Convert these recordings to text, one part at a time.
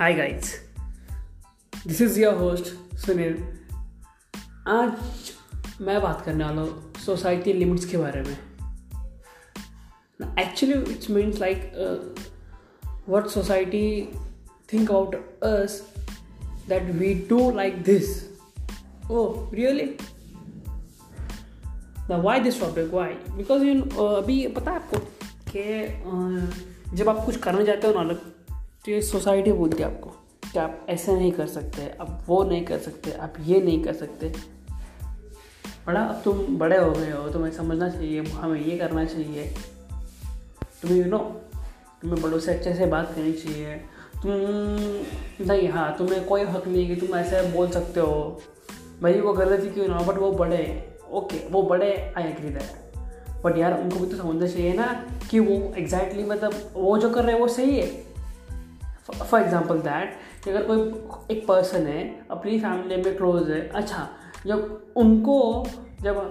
Hi guys this is your host Sunil आज मैं बात करने वाला हूँ सोसाइटी लिमिट्स के बारे में। Actually it's means like what society think out us that we do like this oh really why this topic why because you अभी पता है आपको कि uh, जब आप कुछ करने जाते हो ना तो ये सोसाइटी बोलती है आपको कि आप ऐसा नहीं कर सकते आप वो नहीं कर सकते आप ये नहीं कर सकते। बड़ा अब तुम बड़े हो गए हो तुम्हें समझना चाहिए हमें ये करना चाहिए। तुम्हें यू नो तुम्हें बड़ों से अच्छे से बात करनी चाहिए। तुम नहीं हाँ तुम्हें कोई हक नहीं कि तुम ऐसे बोल सकते हो। भाई वो गलती क्यों ना बट वो बड़े ओके वो बड़े आई एग्री दैट बट यार उनको भी तो समझना चाहिए ना कि वो एग्जैक्टली exactly, मतलब वो जो कर रहे हैं वो सही है। फॉर एग्ज़ाम्पल दैट कि अगर कोई एक पर्सन है, अपनी फैमिली में क्लोज है अच्छा जब उनको, जब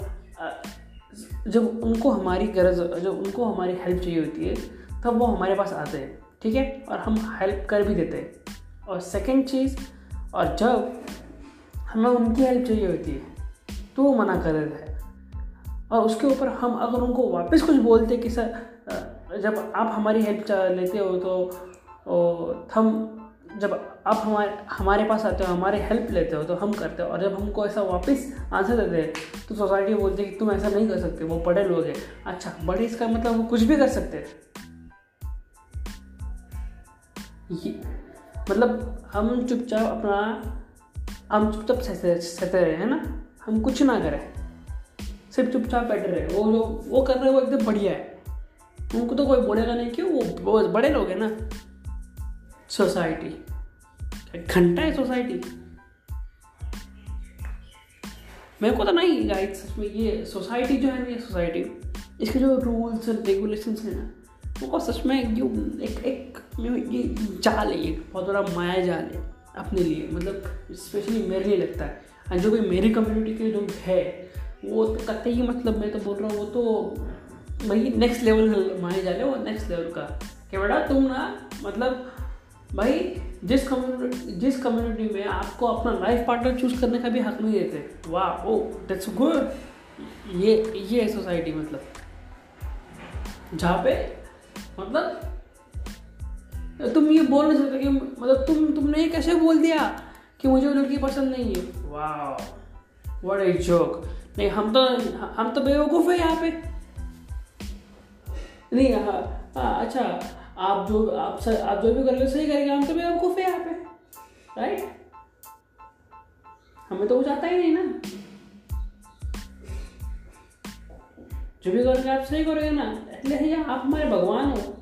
जब उनको हमारी गरज, जब उनको हमारी हेल्प चाहिए होती है, तब वो हमारे पास आते हैं, ठीक है? और हम हेल्प कर भी देते हैं। और सेकंड चीज़, और जब हमें उनकी हेल्प चाहिए होती है तो वो मना कर देते हैं। और उसके ऊपर हम अगर उनको वापस कुछ बोलते कि सर जब आप हमारी हेल्प लेते हो तो हम जब आप हमारे हमारे पास आते हो, हमारे हेल्प लेते हो तो हम करते हो। और जब हमको ऐसा वापस आंसर देते हैं तो सोसाइटी बोलती है कि तुम ऐसा नहीं कर सकते, वो बड़े लोग हैं। अच्छा बड़े इसका मतलब वो कुछ भी कर सकते हैं। मतलब हम चुपचाप अपना, हम चुपचाप सहते सहते रहे, है ना? हम कुछ ना करें। सिर्फ़ चुपचाप बैठे रहे। वो जो, वो कर रहे हैं, वो एकदम बढ़िया है। उनको तो कोई बोलेगा नहीं क्यों वो बड़े लोग हैं ना। सोसाइटी। घंटा है सोसाइटी। मेरे को तो नहीं गाइड सच में ये सोसाइटी जो है ना, ये सोसाइटी, इसके जो रूल्स एंड रेगुलेशन हैं ना, वो सच में ये एक एक, ये जाल है, ये बहुत बड़ा माया जाल है अपने लिए। मतलब स्पेशली मेरे लिए लगता है। और जो भी मेरी कम्युनिटी के जो है, वो तो कतई ही मतलब मैं तो बोल रहा हूँ, वो तो भाई नेक्स्ट लेवल माया जाल है, वो नेक्स्ट लेवल का। कि बेटा तुम ना मतलब भाई, जिस कम्युनिटी जिस कम्युनिटी में आपको अपना लाइफ पार्टनर चूज़ करने का भी हक नहीं देते, वाह, ओ दैट्स गुड ये ये है सोसाइटी मतलब। जहाँ पे मतलब तुम ये बोल नहीं सकते कि मतलब तुम, तुमने ये कैसे बोल दिया कि मुझे वो लड़की पसंद नहीं है? वाह व्हाट ए जोक नहीं, हम तो हम तो बेवकूफ़ है यहाँ पे। नहीं हाँ हाँ अच्छा आप जो आप सर आप जो भी करेंगे सही करेंगे। हम तो बेवकूफ़ है यहाँ पे राइट हमें तो कुछ आता ही नहीं ना। जो भी करोगे आप सही करोगे ना। इसलिए आप हमारे भगवान हो।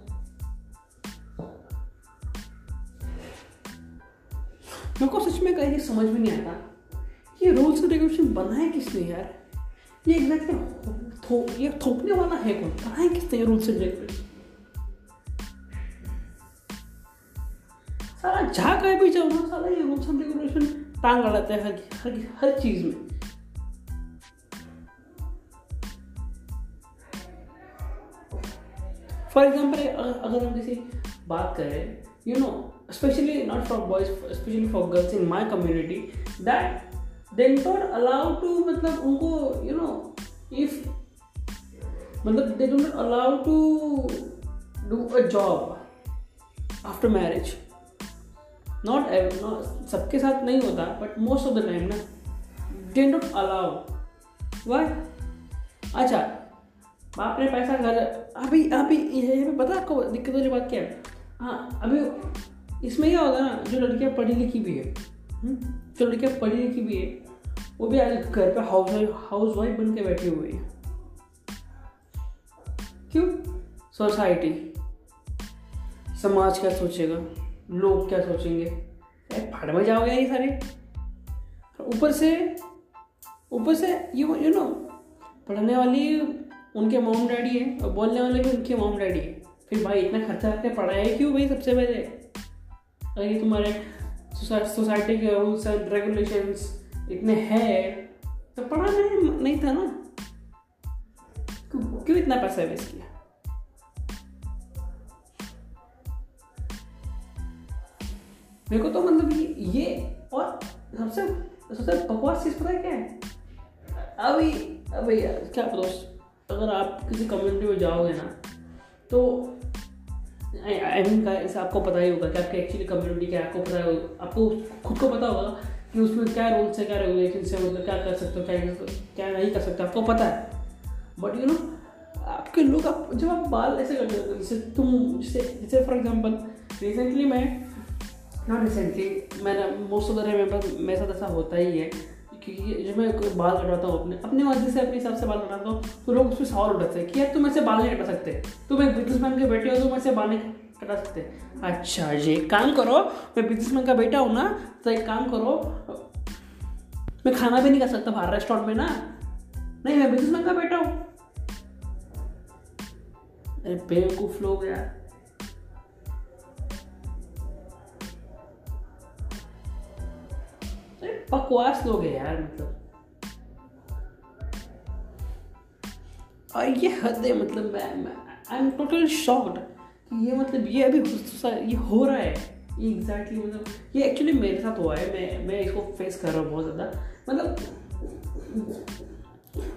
मेरे को सच में कहीं समझ में नहीं आता। ये रूल्स एंड रेगुलेशन बनाए किसने यार? ये एग्जैक्टली थो, ये थोपने वाला है कौन? बनाए किसने रूल्स एंड रेगुलेशन साला जहाँ कहीं भी जाओ सारा ये रूल्स एंड रेगुलेशन टांग लड़ाते हैं हर, हर, हर चीज़ में। फॉर एग्ज़ाम्पल अगर हम किसी बात करें you know specially not for boys specially for girls in my community that they not allow to मतलब उनको यू नो इफ़ मतलब they don't allow to do a job after marriage not ever not सबके साथ नहीं होता but most of the time ना they not allow why? अच्छा बाप ने पैसा घर अभी अभी ये पता आपको दिक्कत वाली बात क्या है? हाँ अभी इसमें क्या होगा ना जो लड़कियाँ पढ़ी लिखी भी है हम्म, जो लड़कियाँ पढ़ी लिखी भी है वो भी आज घर पर हाउस वाइफ हाउस वाइफ बन के बैठी हुई है। क्यों? सोसाइटी समाज क्या सोचेगा? लोग क्या सोचेंगे? अरे फाड़ में जाओगे ये सारे ऊपर से ऊपर से यू यू नो पढ़ने वाली उनके मॉम डैडी है और बोलने वाले भी उनके मॉम डैडी है। फिर भाई, इतना खर्चा करके पढ़ाया क्यों भाई सबसे पहले? अगर ये तुम्हारे सोसाइटी के रूल्स एंड रेगुलेशंस इतने हैं तो पढ़ा नहीं नहीं था ना? क्यों इतना पैसा वेस्ट किया? मेरे को तो मतलब ये ये और सबसे सबसे बकवास चीज़ पता है क्या है? अभी अभी क्या दोस्त अगर आप किसी कम्युनिटी में जाओगे ना तो आई मीन का आपको पता ही होगा कि आपकी एक्चुअली कम्युनिटी क्या आपको पता होगा आपको खुद को पता होगा कि उसमें क्या रूल्स है, क्या रेगुलेशन है मतलब क्या कर सकते हो, क्या क्या नहीं कर सकते, आपको पता है। बट यू नो आपके लोग, आप, जब आप बाल ऐसे करते हो, जैसे तुम, जैसे जैसे फॉर एग्ज़ाम्पल रिसेंटली मैं नॉट रिसेंटली मैंने मोस्ट ऑफ़ द रिमेंबर मेरे साथ ऐसा होता ही है क्योंकि जब मैं बाल कटवाता हूँ, अपने अपने मर्ज़ी से, अपने हिसाब से बाल कटाता हूँ तो लोग उसमें सवाल उठाते हैं कि यार तुम ऐसे बाल नहीं कटा सकते। तुम एक बिजनेसमैन के बेटे हो तुम ऐसे बाल नहीं कटा सकते। अच्छा जी, काम करो। मैं बिजनेसमैन का बेटा हूँ ना तो एक काम करो। मैं खाना भी नहीं खा सकता बाहर रेस्टोरेंट में ना। नहीं, मैं बिजनेसमैन का बेटा हूँ। अरे बेवकूफ़ लोग यार। बकवास लोग हैं यार मतलब। और ये हद है मतलब आई एम टोटल शॉक्ड ये मतलब ये अभी ये हो रहा है। ये एग्जैक्टली मतलब ये एक्चुअली मेरे साथ हुआ है। मैं मैं इसको फेस कर रहा हूँ बहुत ज़्यादा। मतलब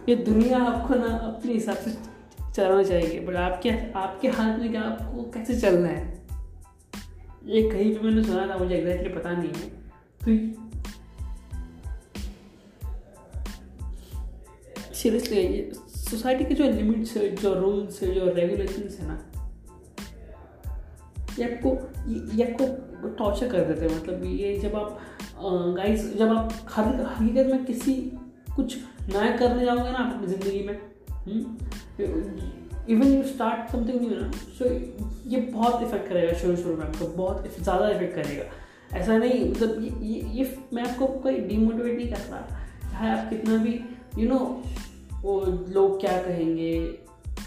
ये दुनिया आपको ना अपने हिसाब से चलाना चाहिए बट आपके आपके हाथ में क्या आपको कैसे चलना है? ये कहीं पे मैंने सुना था, मुझे एग्जैक्टली पता नहीं है। तो सीरियसली ये सोसाइटी के जो लिमिट्स है जो रूल्स है जो रेगुलेशंस है ना ये आपको ये आपको टॉर्चर कर देते हैं। मतलब ये जब आप गाइस जब आप हर हकीकत में किसी कुछ नया करने जाओगे ना अपनी ज़िंदगी में even you start something new ना सो ये बहुत इफ़ेक्ट करेगा शुरू शुरू में आपको बहुत ज़्यादा इफ़ेक्ट करेगा। ऐसा नहीं मतलब ये ये, ये मैं आपको कोई डीमोटिवेट नहीं कर रहा चाहे आप कितना भी यू you नो know, वो लोग क्या कहेंगे?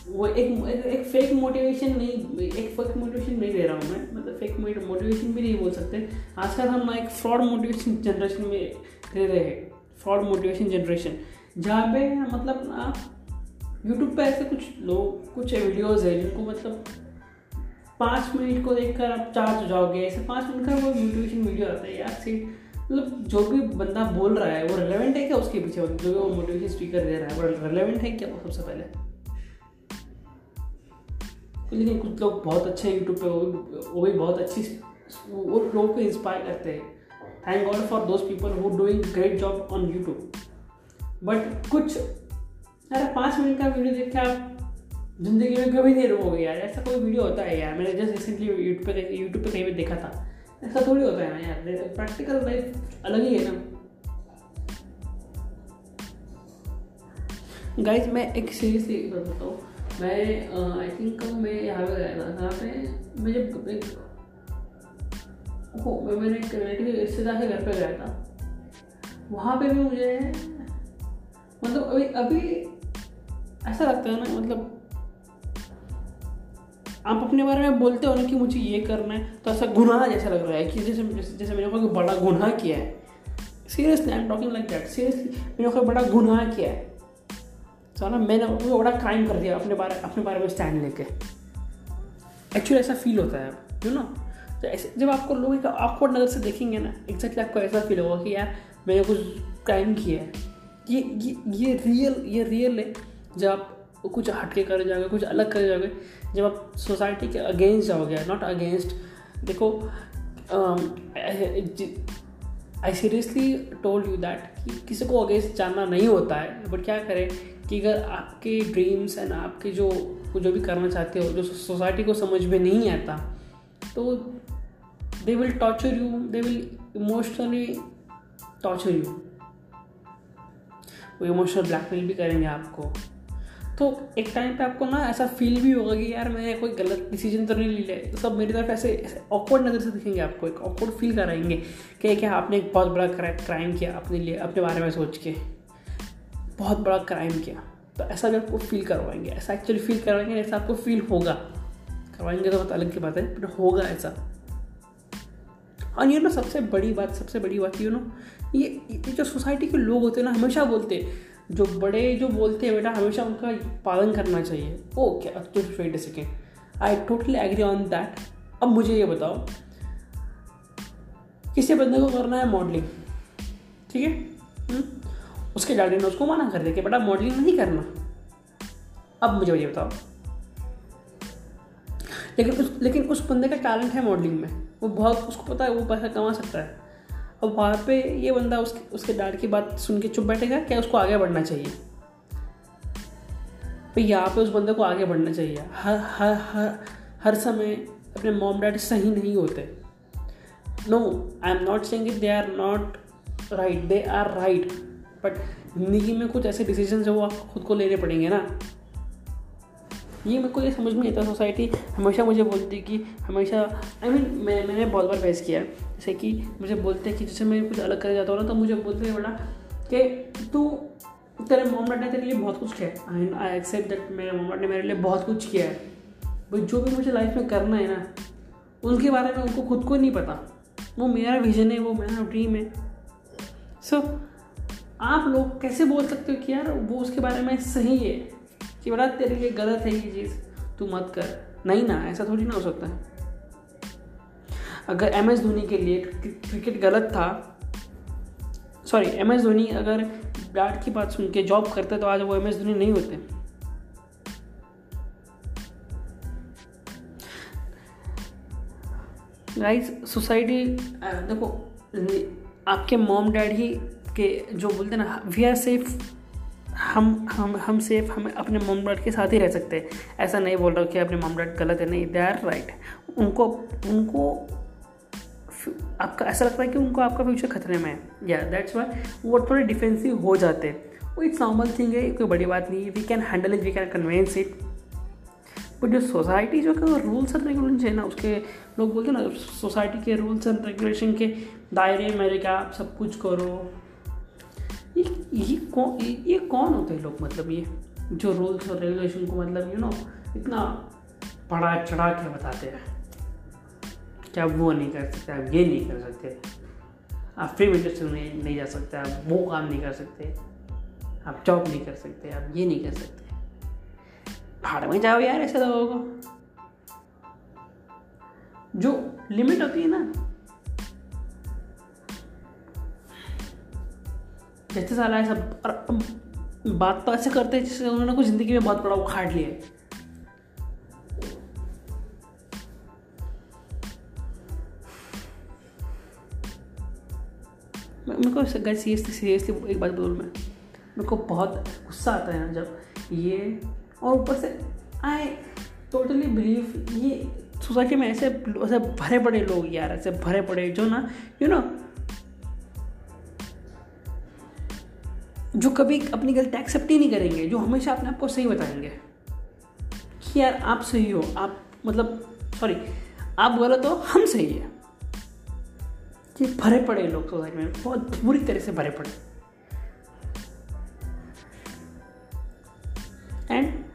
वो एक एक, फेक मोटिवेशन नहीं एक फेक मोटिवेशन नहीं दे रहा हूँ मैं। मतलब फेक मोटिवेशन भी नहीं बोल सकते। आजकल हम एक फ्रॉड मोटिवेशन जनरेशन में रह रहे हैं। फ्रॉड मोटिवेशन जनरेशन जहाँ पे मतलब ना यूट्यूब पे ऐसे कुछ लोग कुछ वीडियोस है जिनको मतलब पाँच मिनट को देखकर आप चार्ज हो जाओगे। ऐसे पाँच मिनट का वो मोटिवेशन वीडियो आता है। यार से मतलब जो भी बंदा बोल रहा है, वो रिलेवेंट है क्या उसके पीछे? जो भी वो मोटिवेशन स्पीकर दे रहा है, वो रिलेवेंट है क्या वो सबसे पहले? लेकिन कुछ लोग बहुत अच्छे यूट्यूब पे, वो भी बहुत अच्छी वो लोगों को इंस्पायर करते हैं। Thank God for those people who doing great job on YouTube but कुछ यार पाँच मिनट का वीडियो देख के आप ज़िंदगी में कभी नहीं रुकोगे यार, ऐसा कोई वीडियो होता है यार। मैंने जस्ट रिसेंटली यूट्यूब पे यूट्यूब पे कहीं पर देखा था। ऐसा थोड़ी होता है ना यार प्रैक्टिकल लाइफ अलग ही है ना। गाइज़ मैं एक सीरियसली बताता हूँ। मैं आई थिंक मैं यहाँ पे गया था। जहाँ पे मैं जब एक मैं मैंने एक रिलेटिव रिश्तेदार के घर पे गया था। वहाँ पे भी मुझे मतलब अभी अभी ऐसा लगता है ना मतलब आप अपने बारे में बोलते हो ना कि मुझे ये करना है तो ऐसा गुनाह जैसा लग रहा है कि जैसे जैसे मैंने कोई बड़ा गुनाह किया है। Seriously I am talking like that seriously मैंने कोई बड़ा गुनाह किया है। तो ना, मैंने कोई बड़ा क्राइम कर दिया अपने बारे अपने बारे में स्टैंड लेके। एक्चुअली ऐसा फील होता है यू नो तो ऐसे जब आपको लोग एक ऑकवर्ड नज़र से देखेंगे ना एग्जैक्टली आपको ऐसा फील होगा कि यार, मैंने कुछ क्राइम किया है। ये ये ये रियल ये रियल है, जब आप कुछ हटके कर जाओगे, कुछ अलग कर जाओगे। जब आप सोसाइटी के अगेंस्ट जाओगे नॉट अगेंस्ट देखो I seriously told you that कि किसी को अगेंस्ट जानना नहीं होता है बट क्या करें कि अगर आपके ड्रीम्स एंड आपके जो जो भी करना चाहते हो, जो सोसाइटी को समझ में नहीं आता तो they will torture you they will emotionally torture you वो इमोशनल ब्लैकमेल भी करेंगे आपको। तो एक टाइम पे आपको ना ऐसा फील भी होगा कि यार मैंने कोई गलत डिसीज़न तो नहीं ले लिया। तो सब मेरी तरफ़ ऐसे ऑकवर्ड नज़र से दिखेंगे आपको, एक ऑकवर्ड फील कराएँगे कि क्या आपने एक बहुत बड़ा क्राइम किया अपने लिए, अपने बारे में सोच के। बहुत बड़ा क्राइम किया। तो ऐसा भी आपको फील करवाएँगे, ऐसा एक्चुअली फील करवाएँगे ऐसा आपको फील होगा। करवाएँगे तो बहुत अलग की बात है बट होगा ऐसा। और ये ना सबसे बड़ी बात, सबसे बड़ी बात यू नो ये ये जो सोसाइटी के लोग होते हैं ना, हमेशा बोलते हैं जो बड़े जो बोलते हैं बेटा, हमेशा उनका पालन करना चाहिए। Okay just wait second I totally agree on that अब मुझे ये बताओ, किसी बंदे को करना है मॉडलिंग ठीक है? हम्म? उसके डैडी ने उसको मना कर दिया कि बेटा मॉडलिंग नहीं करना। अब मुझे ये बताओ, लेकिन उस लेकिन उस बंदे का टैलेंट है मॉडलिंग में। वो बहुत, उसको पता है, वो पैसा कमा सकता है। अब वहाँ पे ये बंदा उसके उसके डैड की बात सुन के चुप बैठेगा, क्या उसको आगे बढ़ना चाहिए? भाई यहाँ पे उस बंदे को आगे बढ़ना चाहिए। हर हर हर हर समय अपने मॉम डैड सही नहीं होते। No I am not saying they are not right they are right but ज़िंदगी में कुछ ऐसे डिसीज़न जो वो आपको खुद को लेने पड़ेंगे ना। ये मेरे को ये समझ में नहीं आता सोसाइटी हमेशा मुझे बोलती कि हमेशा आई I मीन mean, मैं मैंने बहुत बार फेस किया है। जैसे कि मुझे बोलते हैं कि जैसे मैं कुछ अलग कर जाता हूँ ना तो मुझे बोलते हैं बड़ा कि तू तेरे मोम डैड ने तेरे लिए बहुत कुछ किया है। आई आई एक्सेप्ट दैट मेरे मोम डैड ने मेरे लिए बहुत कुछ किया है। बट जो भी मुझे लाइफ में करना है ना उनके बारे में उनको खुद को नहीं पता। वो मेरा विजन है वो मेरा ड्रीम है। सो so, आप लोग कैसे बोल सकते हो कि यार वो उसके बारे में सही है? कि बड़ा तेरे लिए गलत है ये चीज़, तू मत कर। नहीं ना, ऐसा थोड़ी ना हो सकता है। अगर एम एस धोनी के लिए क्रिकेट गलत था सॉरी एम एस धोनी अगर डैड की बात सुन के जॉब करते तो आज वो एम एस धोनी नहीं होते। गाइस सोसाइटी देखो, आपके मॉम डैड ही के जो बोलते ना वी आर सेफ़ हम हम हम सेफ़ हम अपने मम डैड के साथ ही रह सकते हैं। ऐसा नहीं बोल रहा कि अपने मम डैड गलत है, नहीं दे आर राइट उनको उनको आपका, ऐसा लगता है कि उनको आपका फ्यूचर खतरे में है। या दैट्स वाई वो थोड़े डिफेंसिव हो जाते हैं। वो इट्स नॉर्मल थिंग है, कोई बड़ी बात नहीं है। We can handle it we can convince it but जो सोसाइटी जो कि रूल्स एंड रेगुलेशन है ना, उसके लोग बोलते हैं ना सोसाइटी के रूल्स एंड रेगुलेशन के दायरे में रह आप सब कुछ करो। ये कौन ये कौन होते हैं लोग मतलब ये जो रूल्स और रेगुलेशन को मतलब यू नो इतना पढ़ा, चढ़ा के बताते हैं। कि आप वो नहीं कर सकते, आप ये नहीं कर सकते। आप फ्री में नहीं नहीं जा सकते, आप वो काम नहीं कर सकते। आप जॉब नहीं कर सकते, आप ये नहीं कर सकते। भाड़ में जाओ यार ऐसे लोगों को। जो लिमिट होती है ना जैसे साला ऐसा बात तो ऐसे करते हैं जिससे उन्होंने कुछ ज़िंदगी में बहुत बड़ा उखाड़ लिया मेरे को सीरियसली सीरियसली एक बात बोलूँ मैं। मेरे को बहुत गुस्सा आता है जब ये और ऊपर से आई टोटली बिलीव ये सोसाइटी में ऐसे ऐसे भरे पड़े लोग यार ऐसे भरे पड़े जो ना यू you नो know, जो कभी अपनी गलती एक्सेप्ट ही नहीं करेंगे, जो हमेशा अपने आप को सही बताएँगे कि यार आप सही हो, आप मतलब सॉरी आप गलत हो, हम सही है। कि भरे पड़े लोग सोसाइटी में, बहुत बुरी तरह से भरे पड़े एंड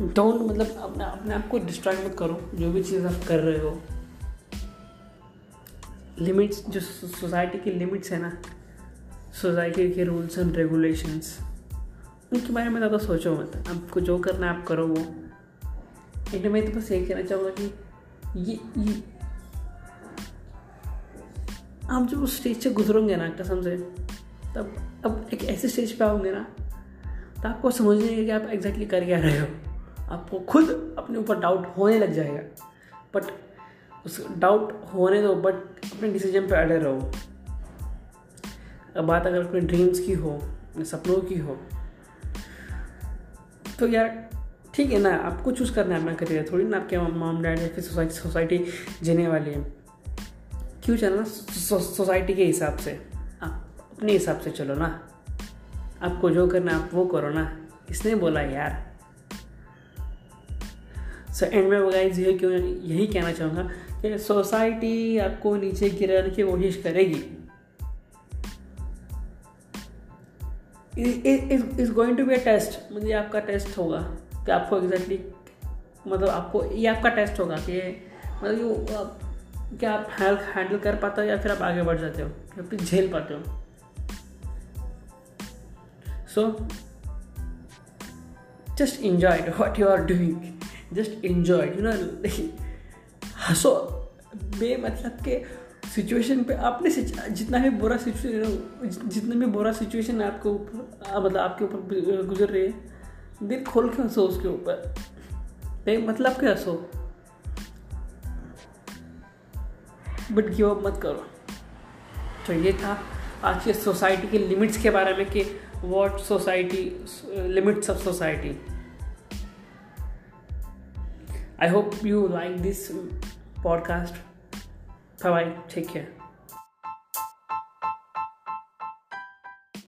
डोंट मतलब अपने अपने आप को डिस्ट्रैक्ट मत करो, जो भी चीज़ आप कर रहे हो। लिमिट्स, जो सोसाइटी की लिमिट्स है ना, सोसाइटी के रूल्स एंड रेगुलेशंस, उनके बारे में ज़्यादा सोचो मत। आपको जो करना है आप करो वो। इंटर मैं तो बस यही कहना चाहूँगा कि ये ये, आप जब उस स्टेज से गुजरोगे ना, कसम से, तब अब एक ऐसे स्टेज पे आओगे ना तो आपको समझ नहीं कि आप एग्जैक्टली कर क्या रहे हो। आपको खुद अपने ऊपर डाउट होने लग जाएगा। बट उस डाउट होने दो बट अपने डिसीज़न पे अड़े रहो। अब बात अगर अपने ड्रीम्स की हो, अपने सपनों की हो तो यार ठीक है ना, आपको चूज़ करना है अपना करियर थोड़ी ना आपके मॉम डैड या फिर सोसाइटी सोसाइटी जीने वाली है। क्यों चलना? सोसाइटी के हिसाब से। आप अपने हिसाब से चलो ना। आपको जो करना है आप वो करो ना। किसने बोला यार? सो एंड में वो गाइज़ यही क्यों, यही कहना चाहूँगा कि सोसाइटी आपको नीचे गिराने की कोशिश करेगी। Is going to be a test मतलब आपका टेस्ट होगा कि आपको एग्जैक्टली मतलब आपको, ये आपका टेस्ट होगा कि मतलब ये क्या आप हैंडल कर पाते हो या फिर आप आगे बढ़ जाते हो, या फिर झेल पाते हो। So just enjoy what you are doing just enjoy you know हंसो बे मतलब के सिचुएशन पे आपने जितना भी बुरा सिचुएशन जितना भी बुरा सिचुएशन आपके ऊपर मतलब आपके ऊपर गुजर रही है, दिल खोल के हंसो उसके ऊपर। बे मतलब के हंसो। बट गिव अप मत करो। तो ये था आज के सोसाइटी के लिमिट्स के बारे में कि what society limits of society I hope you like this podcast. Bye bye. Take care.